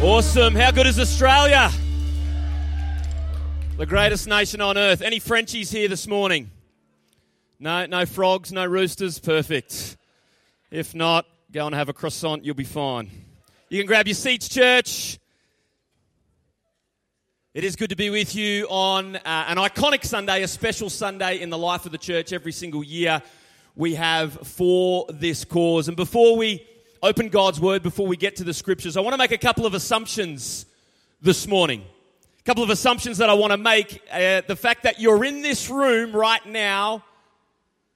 Awesome. How good is Australia? The greatest nation on earth. Any Frenchies here this morning? No, no frogs, no roosters. Perfect. If not, go and have a croissant. You'll be fine. You can grab your seats, church. It is good to be with you on uh, an iconic Sunday, a special Sunday in the life of the church every single year we have for this cause. And before we open God's word, before we get to the scriptures, I want to make a couple of assumptions this morning. A couple of assumptions that I want to make. Uh, the fact that you're in this room right now,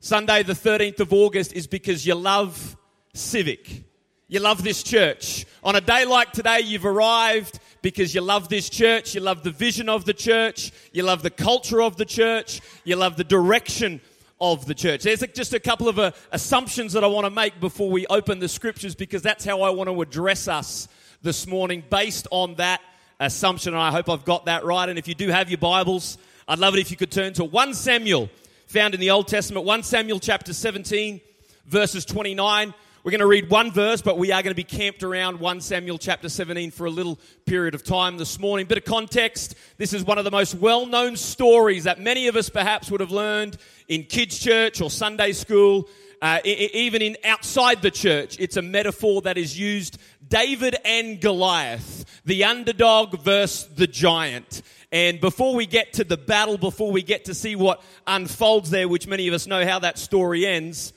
Sunday the 13th of August, is because you love Civic. You love this church. On a day like today, you've arrived because you love this church, you love the vision of the church, you love the culture of the church, you love the direction of the church. There's just a couple of uh, assumptions that I want to make before we open the scriptures because that's how I want to address us this morning based on that assumption. And I hope I've got that right. And if you do have your Bibles, I'd love it if you could turn to 1 Samuel, found in the Old Testament, 1 Samuel chapter 17, verses 29. We're going to read one verse, but we are going to be camped around 1 Samuel chapter 17 for a little period of time this morning. Bit of context this is one of the most well known stories that many of us perhaps would have learned in kids' church or Sunday school. Uh, even in outside the church, it's a metaphor that is used. David and Goliath, the underdog versus the giant. And before we get to the battle, before we get to see what unfolds there, which many of us know how that story ends,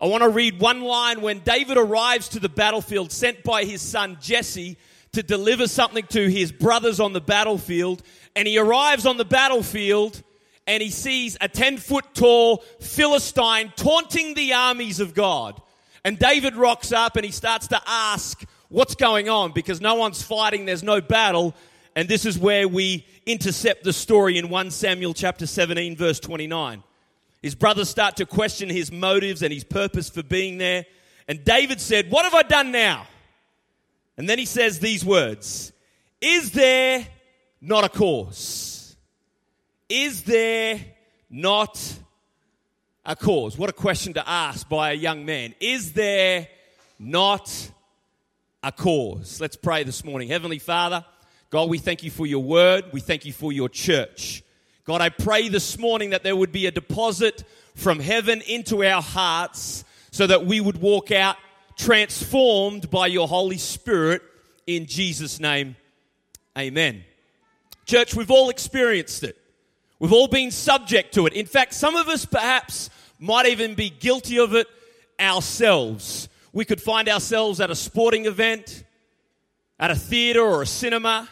I want to read one line when David arrives to the battlefield, sent by his son Jesse to deliver something to his brothers on the battlefield. And he arrives on the battlefield and he sees a 10 foot tall Philistine taunting the armies of God. And David rocks up and he starts to ask what's going on because no one's fighting, there's no battle. And this is where we intercept the story in 1 Samuel chapter 17, verse 29. His brothers start to question his motives and his purpose for being there. And David said, What have I done now? And then he says these words Is there not a cause? Is there not a cause? What a question to ask by a young man. Is there not a cause? Let's pray this morning. Heavenly Father, God, we thank you for your word. We thank you for your church. God, I pray this morning that there would be a deposit from heaven into our hearts so that we would walk out transformed by your Holy Spirit in Jesus' name. Amen. Church, we've all experienced it. We've all been subject to it. In fact, some of us perhaps might even be guilty of it ourselves. We could find ourselves at a sporting event, at a theater or a cinema,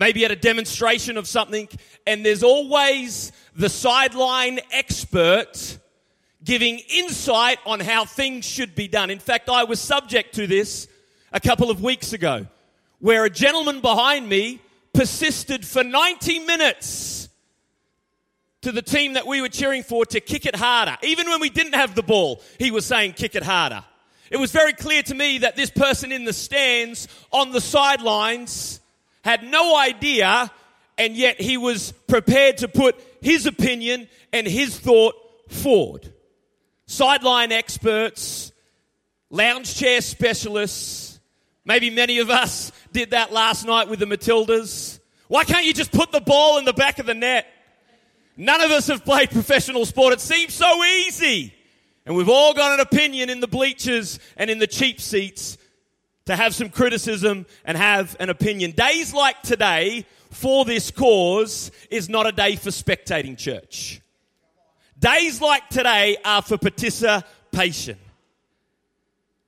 maybe at a demonstration of something, and there's always the sideline expert giving insight on how things should be done. In fact, I was subject to this a couple of weeks ago, where a gentleman behind me persisted for 90 minutes to the team that we were cheering for to kick it harder. Even when we didn't have the ball, he was saying, kick it harder. It was very clear to me that this person in the stands on the sidelines had no idea, and yet he was prepared to put his opinion and his thought forward. Sideline experts, lounge chair specialists, maybe many of us did that last night with the Matildas. Why can't you just put the ball in the back of the net? None of us have played professional sport. It seems so easy. And we've all got an opinion in the bleachers and in the cheap seats to have some criticism and have an opinion. Days like today for this cause is not a day for spectating church. Days like today are for participation.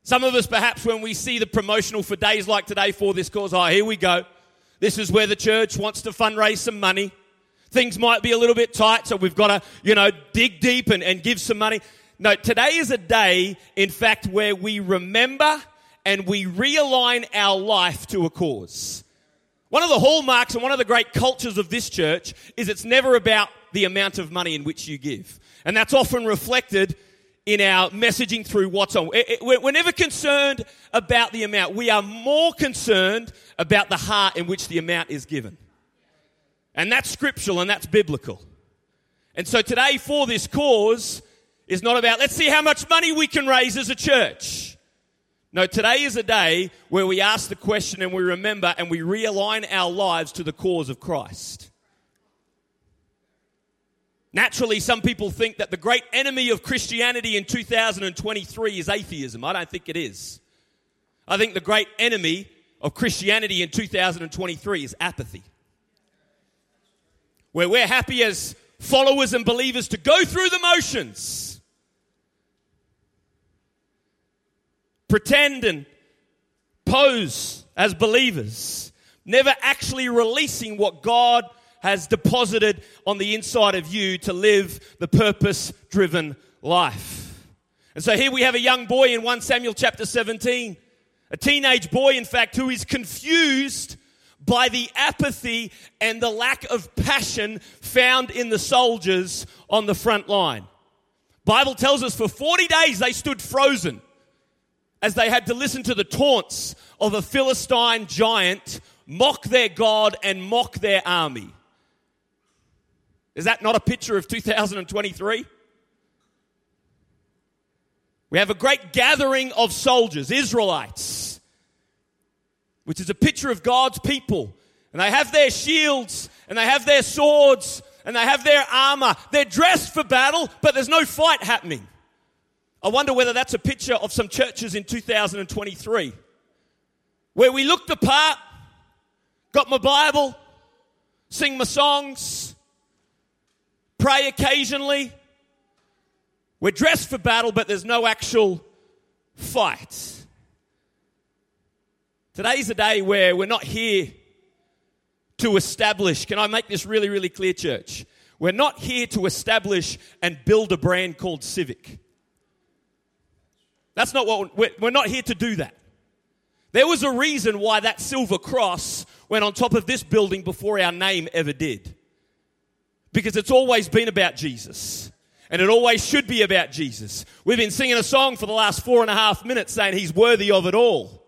Some of us, perhaps, when we see the promotional for days like today for this cause, oh, here we go. This is where the church wants to fundraise some money. Things might be a little bit tight, so we've got to, you know, dig deep and, and give some money. No, today is a day, in fact, where we remember and we realign our life to a cause. One of the hallmarks and one of the great cultures of this church is it's never about the amount of money in which you give. And that's often reflected in our messaging through what's on. Eh, eh, we're never concerned about the amount. We are more concerned about the heart in which the amount is given. And that's scriptural and that's biblical. And so today, for this cause, is not about let's see how much money we can raise as a church. No, today is a day where we ask the question and we remember and we realign our lives to the cause of Christ. Naturally, some people think that the great enemy of Christianity in 2023 is atheism. I don't think it is. I think the great enemy of Christianity in 2023 is apathy. Where we're happy as followers and believers to go through the motions, pretend and pose as believers, never actually releasing what God has deposited on the inside of you to live the purpose driven life. And so here we have a young boy in 1 Samuel chapter 17, a teenage boy, in fact, who is confused by the apathy and the lack of passion found in the soldiers on the front line. Bible tells us for 40 days they stood frozen as they had to listen to the taunts of a Philistine giant mock their God and mock their army. Is that not a picture of 2023? We have a great gathering of soldiers, Israelites, which is a picture of God's people. And they have their shields, and they have their swords, and they have their armor. They're dressed for battle, but there's no fight happening. I wonder whether that's a picture of some churches in 2023 where we look the part, got my Bible, sing my songs, pray occasionally. We're dressed for battle, but there's no actual fight. Today's a day where we're not here to establish. Can I make this really, really clear, church? We're not here to establish and build a brand called Civic. That's not what we're, we're not here to do that. There was a reason why that silver cross went on top of this building before our name ever did because it's always been about Jesus. And it always should be about Jesus. We've been singing a song for the last four and a half minutes saying he's worthy of it all.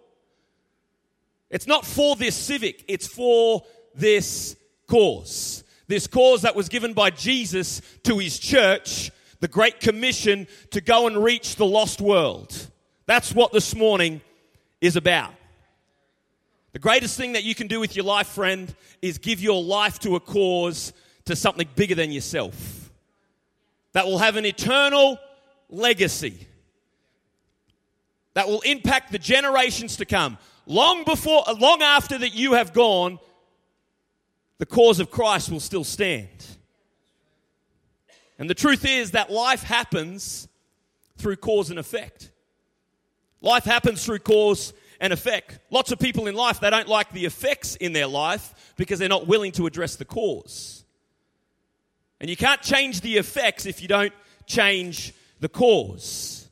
It's not for this civic, it's for this cause. This cause that was given by Jesus to his church, the Great Commission to go and reach the lost world. That's what this morning is about. The greatest thing that you can do with your life, friend, is give your life to a cause to something bigger than yourself that will have an eternal legacy that will impact the generations to come. Long before, long after that you have gone, the cause of Christ will still stand. And the truth is that life happens through cause and effect. Life happens through cause and effect. Lots of people in life, they don't like the effects in their life because they're not willing to address the cause. And you can't change the effects if you don't change the cause.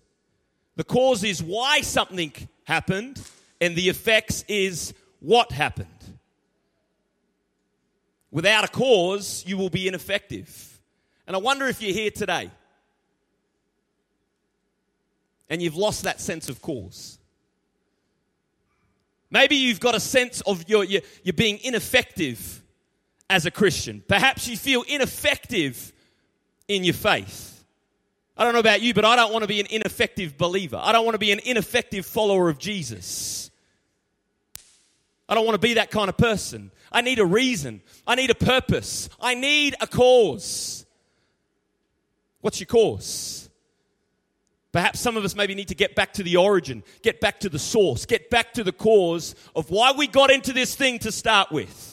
The cause is why something happened, and the effects is what happened. Without a cause, you will be ineffective. And I wonder if you're here today and you've lost that sense of cause. Maybe you've got a sense of your, you're, you're being ineffective as a Christian. Perhaps you feel ineffective in your faith. I don't know about you, but I don't want to be an ineffective believer. I don't want to be an ineffective follower of Jesus. I don't want to be that kind of person. I need a reason. I need a purpose. I need a cause. What's your cause? Perhaps some of us maybe need to get back to the origin, get back to the source, get back to the cause of why we got into this thing to start with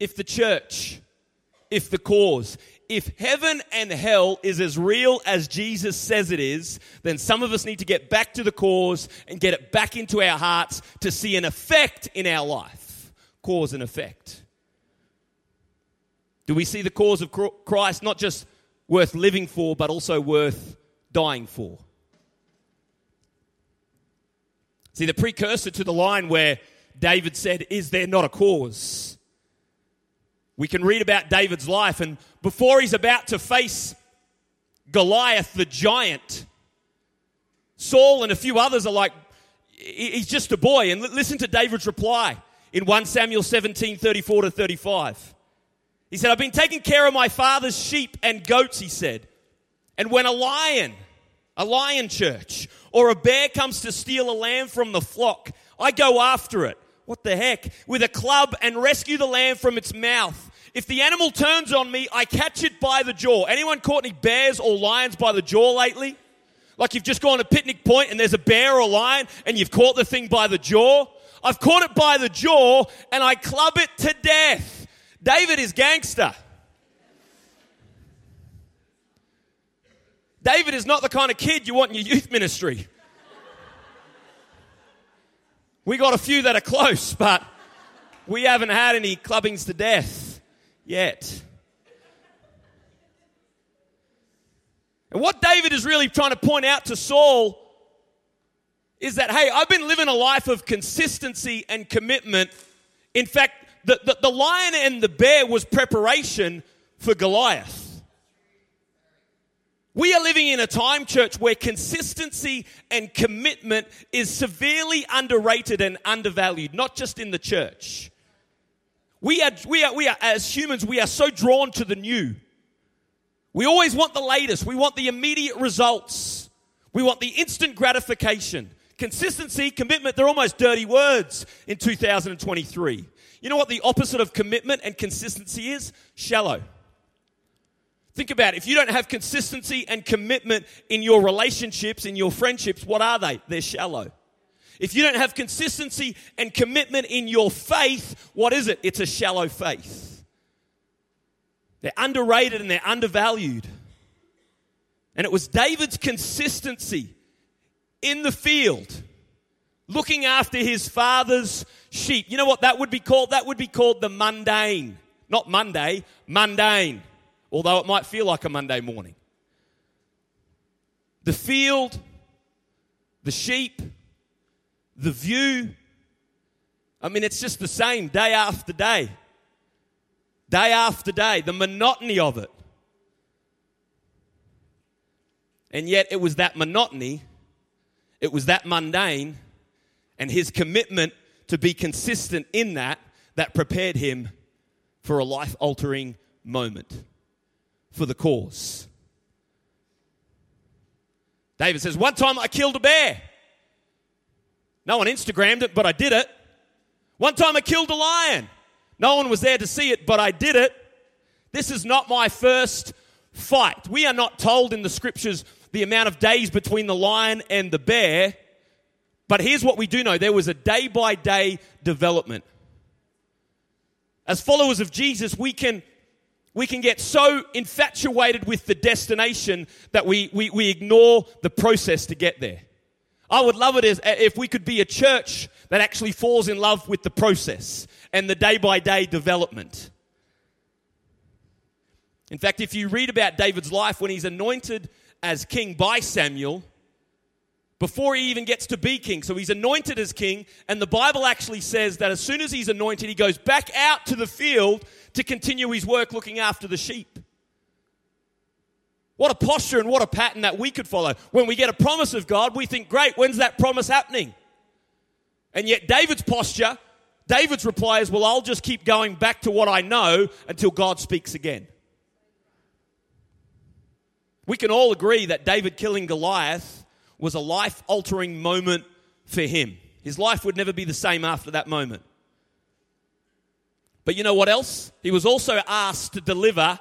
if the church, if the cause, if heaven and hell is as real as Jesus says it is, then some of us need to get back to the cause and get it back into our hearts to see an effect in our life. Cause and effect. Do we see the cause of Christ not just worth living for, but also worth dying for? See, the precursor to the line where David said, Is there not a cause? We can read about David's life, and before he's about to face Goliath, the giant, Saul and a few others are like, he's just a boy. And listen to David's reply in 1 Samuel 17 34 to 35. He said, I've been taking care of my father's sheep and goats, he said. And when a lion a lion church, or a bear comes to steal a lamb from the flock, I go after it. What the heck? With a club and rescue the lamb from its mouth. If the animal turns on me, I catch it by the jaw. Anyone caught any bears or lions by the jaw lately? Like you've just gone to picnic point and there's a bear or a lion and you've caught the thing by the jaw? I've caught it by the jaw and I club it to death. David is gangster. David is not the kind of kid you want in your youth ministry. We got a few that are close, but we haven't had any clubbings to death yet. And what David is really trying to point out to Saul is that, hey, I've been living a life of consistency and commitment. In fact, the, the, the lion and the bear was preparation for Goliath. We are living in a time, church, where consistency and commitment is severely underrated and undervalued, not just in the church. We are, we are, we are, as humans, we are so drawn to the new. We always want the latest. We want the immediate results. We want the instant gratification. Consistency, commitment, they're almost dirty words in 2023. You know what the opposite of commitment and consistency is? Shallow. Think about it. If you don't have consistency and commitment in your relationships, in your friendships, what are they? They're shallow. If you don't have consistency and commitment in your faith, what is it? It's a shallow faith. They're underrated and they're undervalued. And it was David's consistency in the field, looking after his father's sheep. You know what that would be called? That would be called the mundane. Not Monday, mundane although it might feel like a Monday morning. The field, the sheep, the view. I mean, it's just the same day after day, day after day, the monotony of it. And yet, it was that monotony, it was that mundane, and his commitment to be consistent in that that prepared him for a life altering moment for the cause. David says, One time I killed a bear. No one Instagrammed it, but I did it. One time I killed a lion. No one was there to see it, but I did it. This is not my first fight. We are not told in the scriptures the amount of days between the lion and the bear, but here's what we do know there was a day by day development. As followers of Jesus, we can we can get so infatuated with the destination that we, we, we ignore the process to get there. I would love it as, if we could be a church that actually falls in love with the process and the day by day development. In fact, if you read about David's life when he's anointed as king by Samuel, before he even gets to be king. So he's anointed as king, and the Bible actually says that as soon as he's anointed, he goes back out to the field to continue his work looking after the sheep. What a posture and what a pattern that we could follow. When we get a promise of God, we think, great, when's that promise happening? And yet, David's posture, David's reply is, well, I'll just keep going back to what I know until God speaks again. We can all agree that David killing Goliath was a life altering moment for him. His life would never be the same after that moment. But you know what else? He was also asked to deliver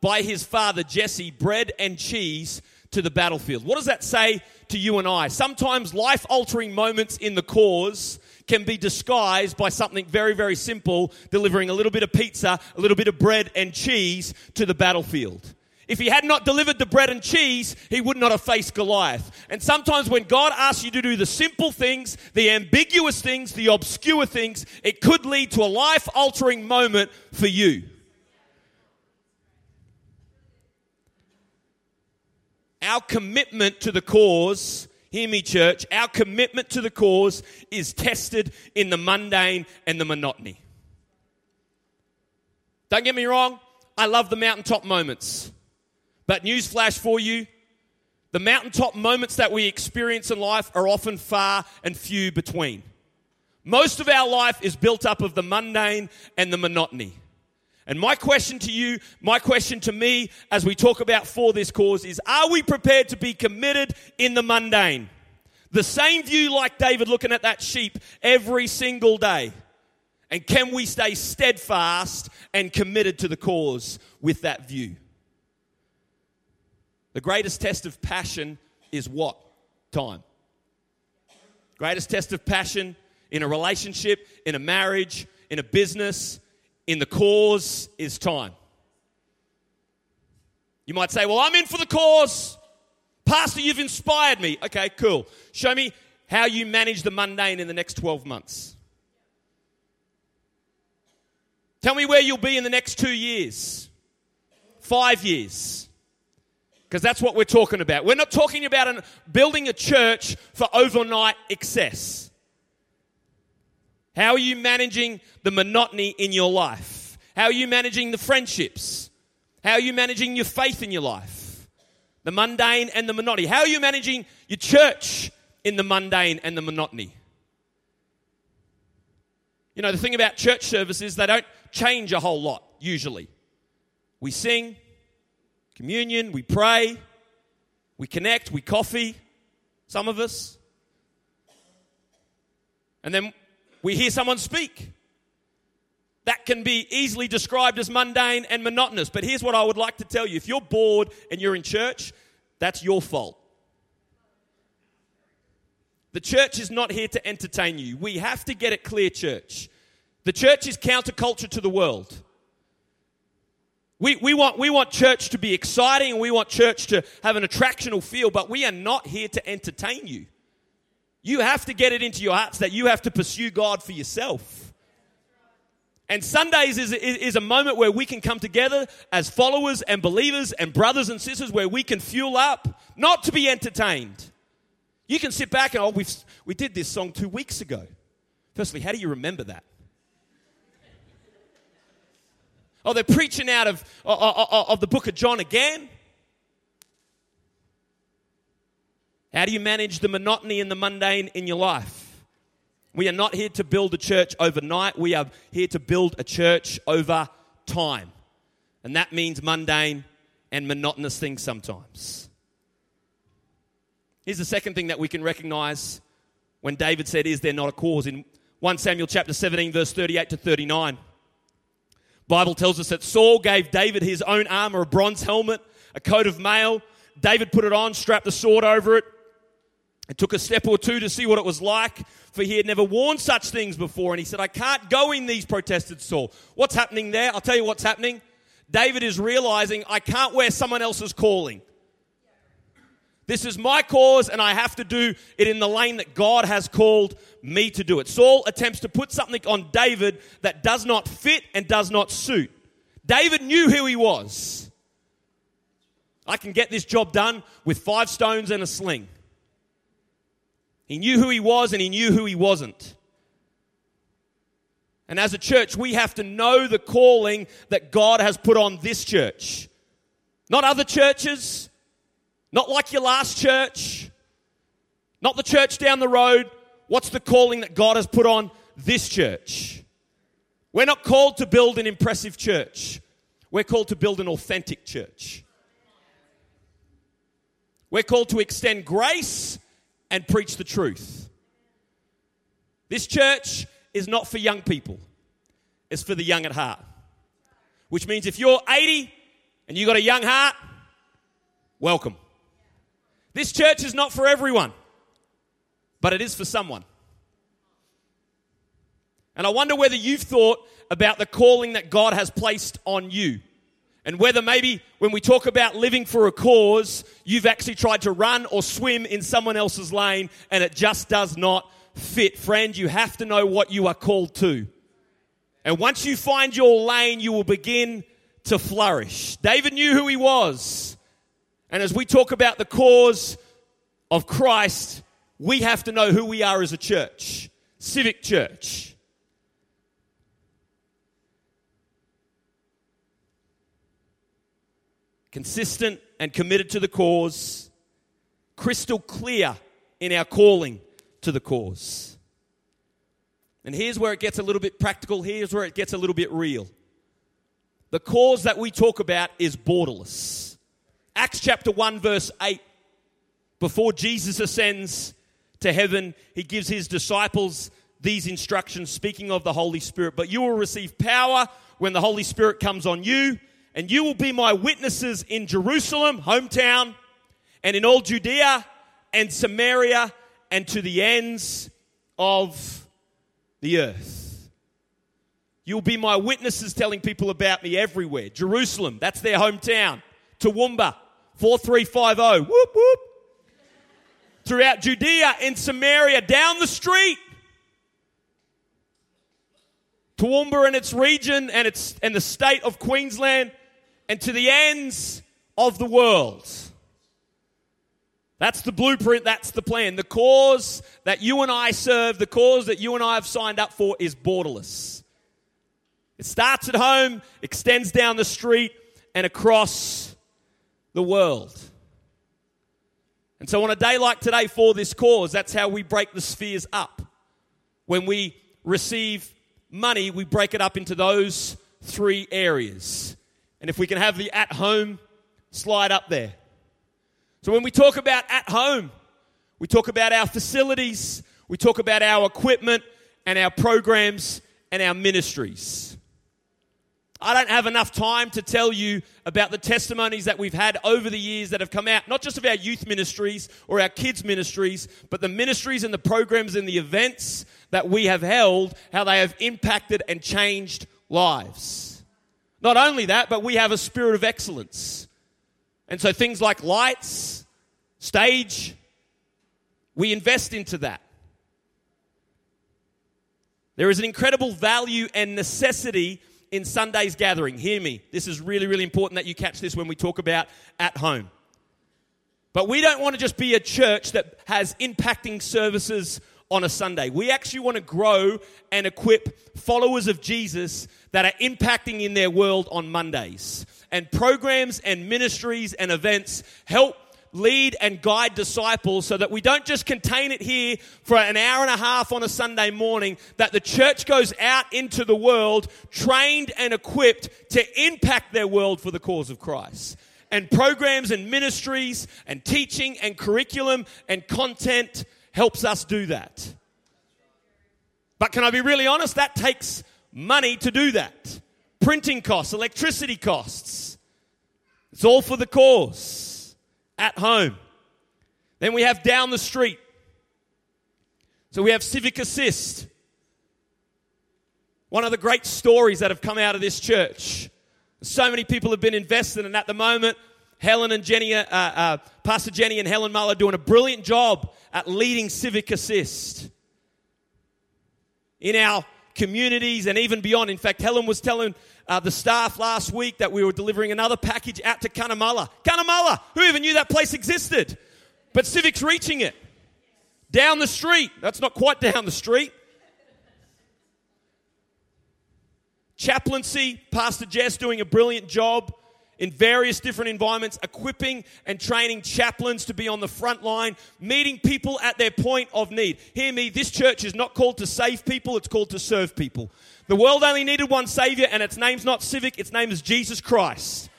by his father Jesse bread and cheese to the battlefield. What does that say to you and I? Sometimes life altering moments in the cause can be disguised by something very, very simple, delivering a little bit of pizza, a little bit of bread and cheese to the battlefield. If he had not delivered the bread and cheese, he would not have faced Goliath. And sometimes when God asks you to do the simple things, the ambiguous things, the obscure things, it could lead to a life altering moment for you. Our commitment to the cause, hear me, church, our commitment to the cause is tested in the mundane and the monotony. Don't get me wrong, I love the mountaintop moments. But newsflash for you the mountaintop moments that we experience in life are often far and few between. Most of our life is built up of the mundane and the monotony. And my question to you, my question to me as we talk about for this cause is are we prepared to be committed in the mundane? The same view like David looking at that sheep every single day. And can we stay steadfast and committed to the cause with that view? The greatest test of passion is what? Time. Greatest test of passion in a relationship, in a marriage, in a business, in the cause is time. You might say, Well, I'm in for the cause. Pastor, you've inspired me. Okay, cool. Show me how you manage the mundane in the next 12 months. Tell me where you'll be in the next two years, five years. Because that's what we're talking about. We're not talking about an, building a church for overnight excess. How are you managing the monotony in your life? How are you managing the friendships? How are you managing your faith in your life? The mundane and the monotony. How are you managing your church in the mundane and the monotony? You know, the thing about church services, they don't change a whole lot, usually. We sing, communion, we pray, we connect, we coffee, some of us. And then we hear someone speak. That can be easily described as mundane and monotonous. But here's what I would like to tell you if you're bored and you're in church, that's your fault. The church is not here to entertain you. We have to get it clear, church. The church is counterculture to the world. We, we, want, we want church to be exciting and we want church to have an attractional feel, but we are not here to entertain you. You have to get it into your hearts that you have to pursue God for yourself. And Sundays is, is, is, a moment where we can come together as followers and believers and brothers and sisters where we can fuel up, not to be entertained. You can sit back and, oh, we we did this song two weeks ago. Firstly, how do you remember that? Oh, they're preaching out of, of, of the book of John again. How do you manage the monotony and the mundane in your life? We are not here to build a church overnight. We are here to build a church over time. And that means mundane and monotonous things sometimes. Here's the second thing that we can recognize when David said, Is there not a cause? In 1 Samuel chapter 17, verse 38 to 39. Bible tells us that Saul gave David his own armor, a bronze helmet, a coat of mail. David put it on, strapped the sword over it, it took a step or two to see what it was like, for he had never worn such things before. And he said, I can't go in these, protested Saul. What's happening there? I'll tell you what's happening. David is realizing, I can't wear someone else's calling. This is my cause, and I have to do it in the lane that God has called me to do it. Saul attempts to put something on David that does not fit and does not suit. David knew who he was. I can get this job done with five stones and a sling. He knew who he was and he knew who he wasn't. And as a church, we have to know the calling that God has put on this church. Not other churches, not like your last church, not the church down the road. What's the calling that God has put on this church? We're not called to build an impressive church. We're called to build an authentic church. We're called to extend grace and preach the truth. This church is not for young people, it's for the young at heart. Which means if you're 80 and you've got a young heart, welcome. This church is not for everyone, but it is for someone. And I wonder whether you've thought about the calling that God has placed on you. And whether maybe when we talk about living for a cause, you've actually tried to run or swim in someone else's lane and it just does not fit. Friend, you have to know what you are called to. And once you find your lane, you will begin to flourish. David knew who he was. And as we talk about the cause of Christ, we have to know who we are as a church, civic church. consistent and committed to the cause, crystal clear in our calling to the cause. And here's where it gets a little bit practical, here's where it gets a little bit real. the cause that we talk about is borderless. Acts chapter 1, verse 8. Before Jesus ascends to heaven, he gives his disciples these instructions, speaking of the Holy Spirit. But you will receive power when the Holy Spirit comes on you, and you will be my witnesses in Jerusalem, hometown, and in all Judea and Samaria, and to the ends of the earth. You'll be my witnesses telling people about me everywhere. Jerusalem, that's their hometown. Toowoomba, 4350, whoop whoop. Throughout Judea and Samaria, down the street. Toowoomba and its region and, its, and the state of Queensland, and to the ends of the world. That's the blueprint, that's the plan. The cause that you and I serve, the cause that you and I have signed up for is borderless. It starts at home, extends down the street, and across the world. And so, on a day like today, for this cause, that's how we break the spheres up. When we receive money, we break it up into those three areas. And if we can have the at home slide up there. So, when we talk about at home, we talk about our facilities, we talk about our equipment and our programs and our ministries. I don't have enough time to tell you about the testimonies that we've had over the years that have come out, not just of our youth ministries or our kids' ministries, but the ministries and the programs and the events that we have held, how they have impacted and changed lives. Not only that, but we have a spirit of excellence. And so things like lights, stage, we invest into that. There is an incredible value and necessity in Sunday's gathering. Hear me. This is really, really important that you catch this when we talk about at home. But we don't want to just be a church that has impacting services on a Sunday. We actually want to grow and equip followers of Jesus that are impacting in their world on Mondays. And programs and ministries and events help lead and guide disciples so that we don't just contain it here for an hour and a half on a Sunday morning, that the church goes out into the world trained and equipped to impact their world for the cause of Christ. And programs and ministries and teaching and curriculum and content helps us do that. But can I be really honest? That takes money to do that. Printing costs, electricity costs. It's all for the cause at home. Then we have down the street. So we have Civic Assist. One of the great stories that have come out of this church. So many people have been invested, and at the moment, Helen and Jenny, uh, uh, Pastor Jenny and Helen Muller, doing a brilliant job at leading Civic Assist in our communities and even beyond. In fact, Helen was telling uh, the staff last week that we were delivering another package out to Cunnamulla. Cunnamulla! Who even knew that place existed? But Civic's reaching it. Down the street. That's not quite down the street. Chaplaincy, Pastor Jess doing a brilliant job in various different environments, equipping and training chaplains to be on the front line, meeting people at their point of need. Hear me, this church is not called to save people, it's called to serve people. The world only needed one Savior, and its name's not Civic, its name is Jesus Christ.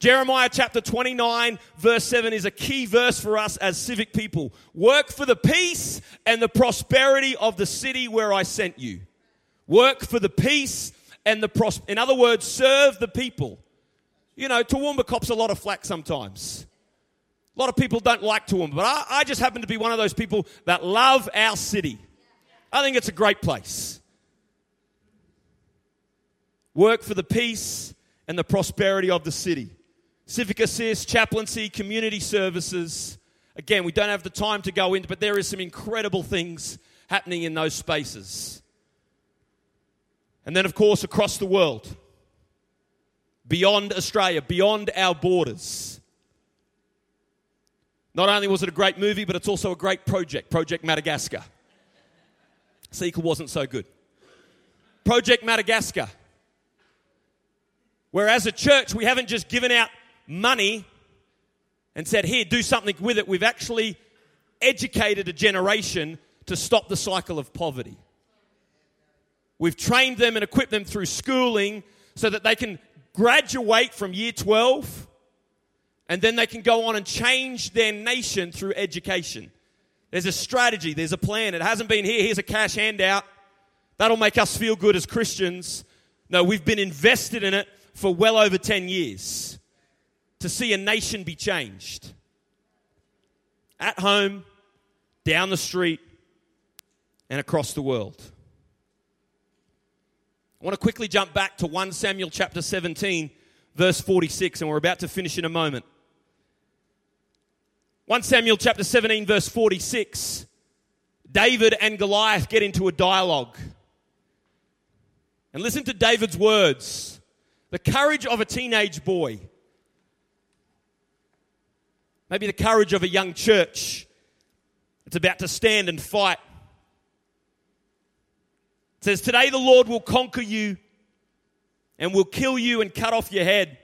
Jeremiah chapter 29, verse 7 is a key verse for us as civic people. Work for the peace and the prosperity of the city where I sent you. Work for the peace and the pros. In other words, serve the people. You know, Toowoomba cops a lot of flack sometimes. A lot of people don't like Toowoomba, but I, I just happen to be one of those people that love our city. I think it's a great place. Work for the peace and the prosperity of the city. Civic assist, chaplaincy, community services. Again, we don't have the time to go into, but there is some incredible things happening in those spaces. And then, of course, across the world, beyond Australia, beyond our borders. Not only was it a great movie, but it's also a great project, Project Madagascar. Sequel wasn't so good. Project Madagascar. Where as a church, we haven't just given out money and said, here, do something with it. We've actually educated a generation to stop the cycle of poverty. We've trained them and equipped them through schooling so that they can graduate from year 12 and then they can go on and change their nation through education. There's a strategy, there's a plan. It hasn't been here, here's a cash handout. That'll make us feel good as Christians. No, we've been invested in it for well over 10 years to see a nation be changed. At home, down the street, and across the world. I want to quickly jump back to 1 Samuel chapter 17, verse 46, and we're about to finish in a moment. 1 Samuel chapter 17, verse 46. David and Goliath get into a dialogue. And listen to David's words the courage of a teenage boy, maybe the courage of a young church that's about to stand and fight. It says, Today the Lord will conquer you and will kill you and cut off your head.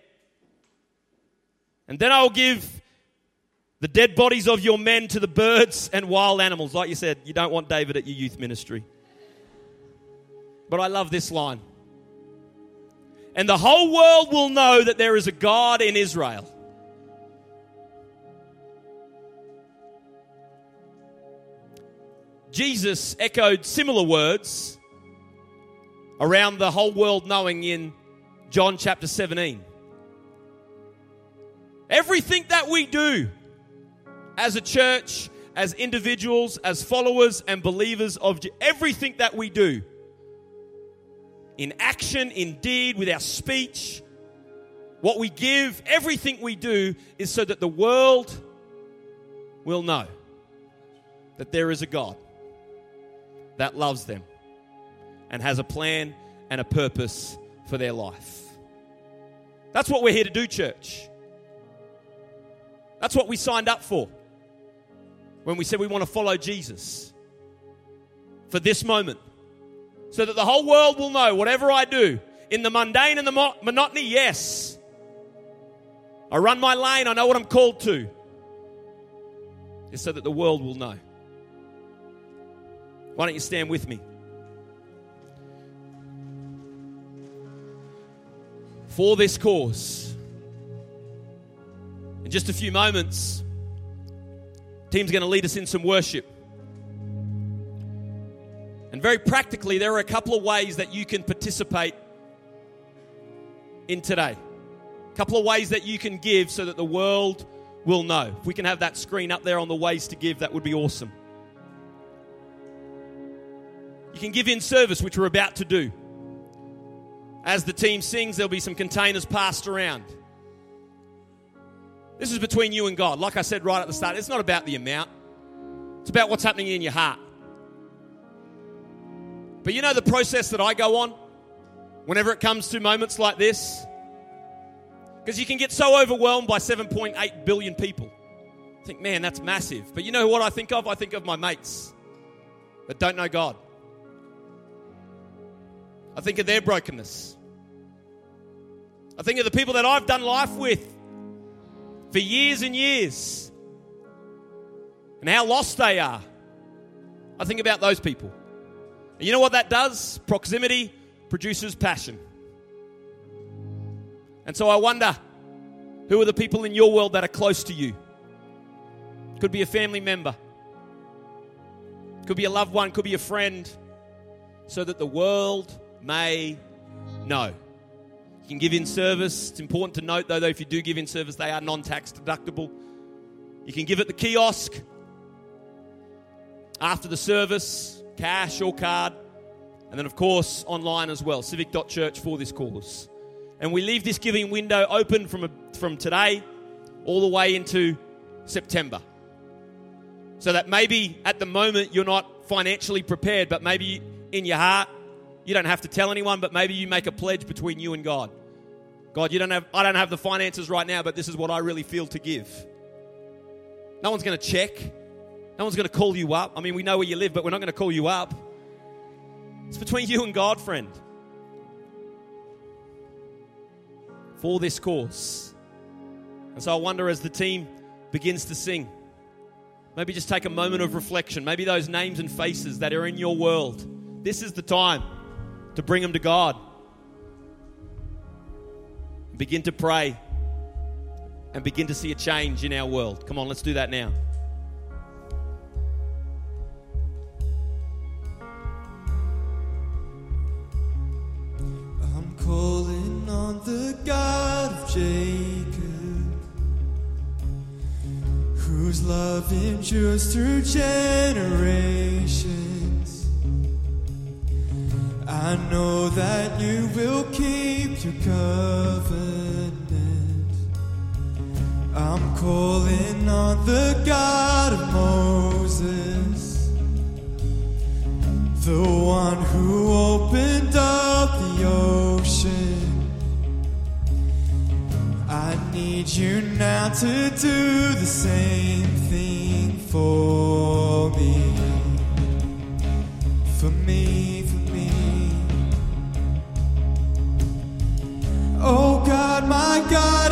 And then I will give the dead bodies of your men to the birds and wild animals. Like you said, you don't want David at your youth ministry. But I love this line. And the whole world will know that there is a God in Israel. Jesus echoed similar words around the whole world knowing in John chapter 17. Everything that we do, as a church, as individuals, as followers and believers of everything that we do, in action, in deed, with our speech, what we give, everything we do is so that the world will know that there is a God that loves them and has a plan and a purpose for their life. That's what we're here to do, church. That's what we signed up for when we said we want to follow Jesus for this moment. So that the whole world will know whatever I do in the mundane and the mo- monotony, yes. I run my lane, I know what I'm called to. It's so that the world will know. Why don't you stand with me? For this cause. In just a few moments, Team's going to lead us in some worship. And very practically, there are a couple of ways that you can participate in today. A couple of ways that you can give so that the world will know. If we can have that screen up there on the ways to give, that would be awesome. You can give in service, which we're about to do. As the team sings, there'll be some containers passed around. This is between you and God. Like I said right at the start, it's not about the amount, it's about what's happening in your heart. But you know the process that I go on whenever it comes to moments like this? Because you can get so overwhelmed by 7.8 billion people. I think, man, that's massive. But you know what I think of? I think of my mates that don't know God. I think of their brokenness. I think of the people that I've done life with for years and years and how lost they are. I think about those people. And you know what that does? Proximity produces passion. And so I wonder who are the people in your world that are close to you? Could be a family member, could be a loved one, could be a friend, so that the world may know You can give in service. It's important to note, though, that if you do give in service, they are non tax deductible. You can give at the kiosk after the service, cash or card. And then, of course, online as well, civic.church for this cause. And we leave this giving window open from, a, from today all the way into September. So that maybe at the moment you're not financially prepared, but maybe in your heart, you don't have to tell anyone, but maybe you make a pledge between you and God. God, you don't have, I don't have the finances right now, but this is what I really feel to give. No one's going to check. No one's going to call you up. I mean, we know where you live, but we're not going to call you up. It's between you and God, friend. For this course. And so I wonder as the team begins to sing, maybe just take a moment of reflection. Maybe those names and faces that are in your world, this is the time to bring them to God. Begin to pray and begin to see a change in our world. Come on, let's do that now. calling on the God of Jacob, whose love endures through generations. I know that you will keep your covenant. I'm calling on the God of Moses, the one who opened need you now to do the same thing for me. For me, for me. Oh God, my God.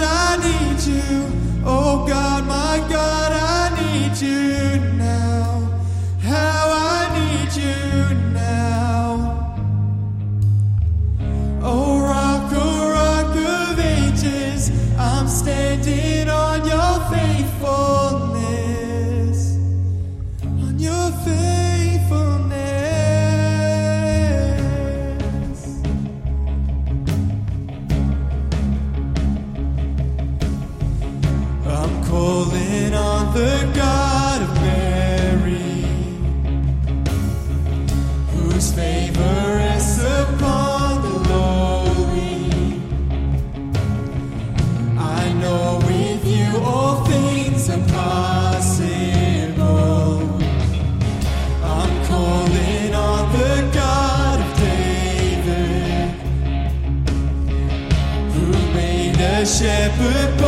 shepherd boy.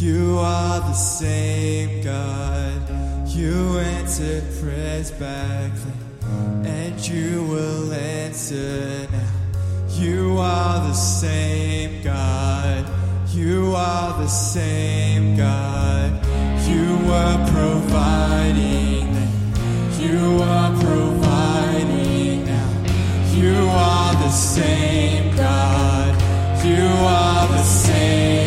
You are the same God. You answered prayers back then, and you will answer now. You are the same God. You are the same God. You were providing then. You are providing now. You are the same God. You are the same.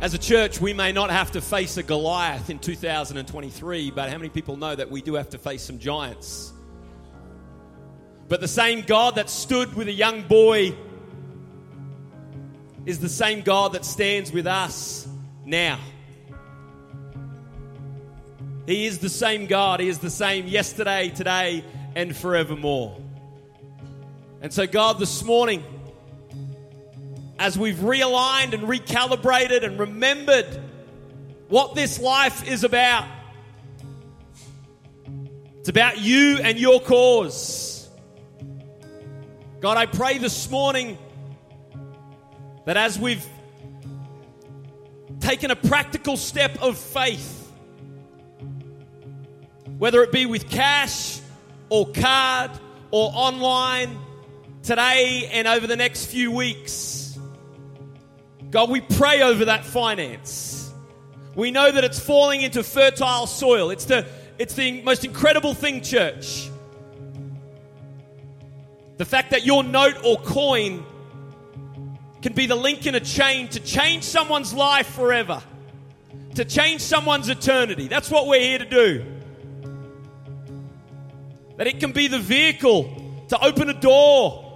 As a church, we may not have to face a Goliath in 2023, but how many people know that we do have to face some giants? But the same God that stood with a young boy is the same God that stands with us now. He is the same God. He is the same yesterday, today, and forevermore. And so, God, this morning, as we've realigned and recalibrated and remembered what this life is about, it's about you and your cause. God, I pray this morning that as we've taken a practical step of faith, whether it be with cash or card or online, today and over the next few weeks, God, we pray over that finance. We know that it's falling into fertile soil. It's the, it's the most incredible thing, church. The fact that your note or coin can be the link in a chain to change someone's life forever, to change someone's eternity. That's what we're here to do. That it can be the vehicle to open a door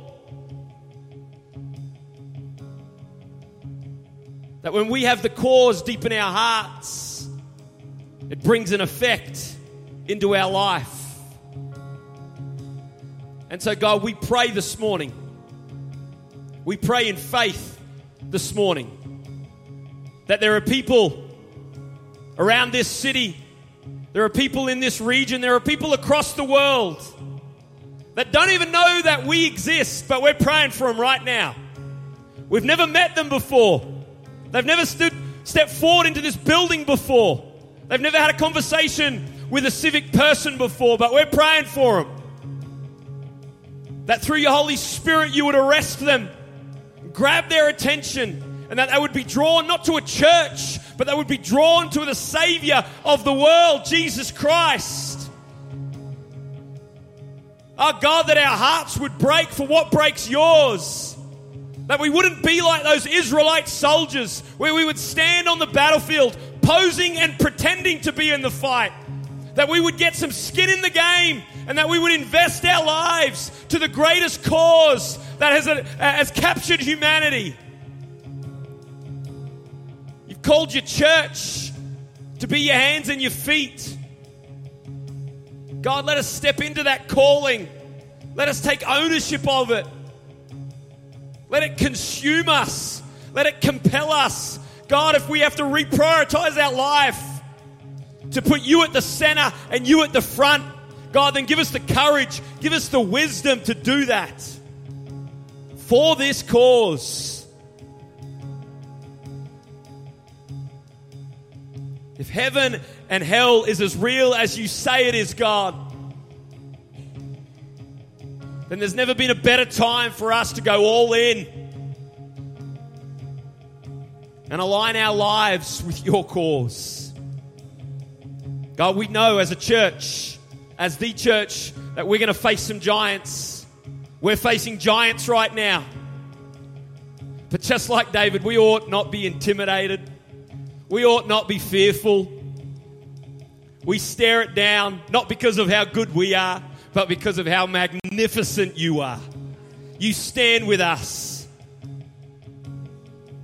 That when we have the cause deep in our hearts, it brings an effect into our life. And so, God, we pray this morning. We pray in faith this morning that there are people around this city, there are people in this region, there are people across the world that don't even know that we exist, but we're praying for them right now. We've never met them before. They've never stood, stepped forward into this building before. They've never had a conversation with a civic person before, but we're praying for them. That through your Holy Spirit, you would arrest them, grab their attention, and that they would be drawn not to a church, but they would be drawn to the Savior of the world, Jesus Christ. Our God, that our hearts would break for what breaks yours. That we wouldn't be like those Israelite soldiers where we would stand on the battlefield posing and pretending to be in the fight. That we would get some skin in the game and that we would invest our lives to the greatest cause that has, uh, has captured humanity. You've called your church to be your hands and your feet. God, let us step into that calling. Let us take ownership of it. Let it consume us. Let it compel us. God, if we have to reprioritize our life to put you at the center and you at the front, God, then give us the courage, give us the wisdom to do that for this cause. If heaven and hell is as real as you say it is, God, then there's never been a better time for us to go all in and align our lives with your cause. God, we know as a church, as the church, that we're going to face some giants. We're facing giants right now. But just like David, we ought not be intimidated. We ought not be fearful. We stare it down, not because of how good we are, but because of how magnificent you are. You stand with us.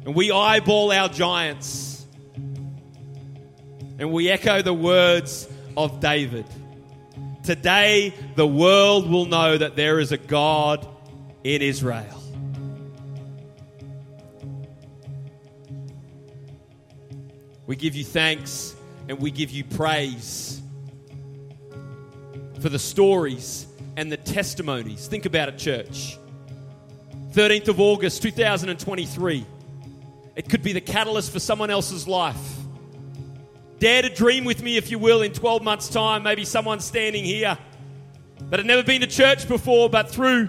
And we eyeball our giants. And we echo the words of David. Today, the world will know that there is a God in Israel. We give you thanks and we give you praise for the stories and the testimonies. Think about it, church. 13th of August 2023. It could be the catalyst for someone else's life. Dare to dream with me, if you will, in 12 months' time. Maybe someone standing here that had never been to church before, but through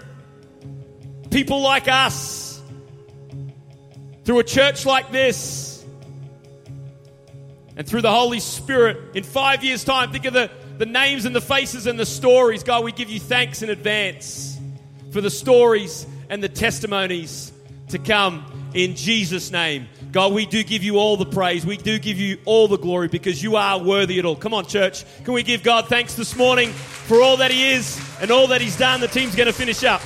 people like us, through a church like this, and through the Holy Spirit, in five years' time, think of the the names and the faces and the stories. God, we give you thanks in advance for the stories and the testimonies to come in Jesus' name. God, we do give you all the praise. We do give you all the glory because you are worthy at all. Come on, church. Can we give God thanks this morning for all that He is and all that He's done? The team's going to finish up.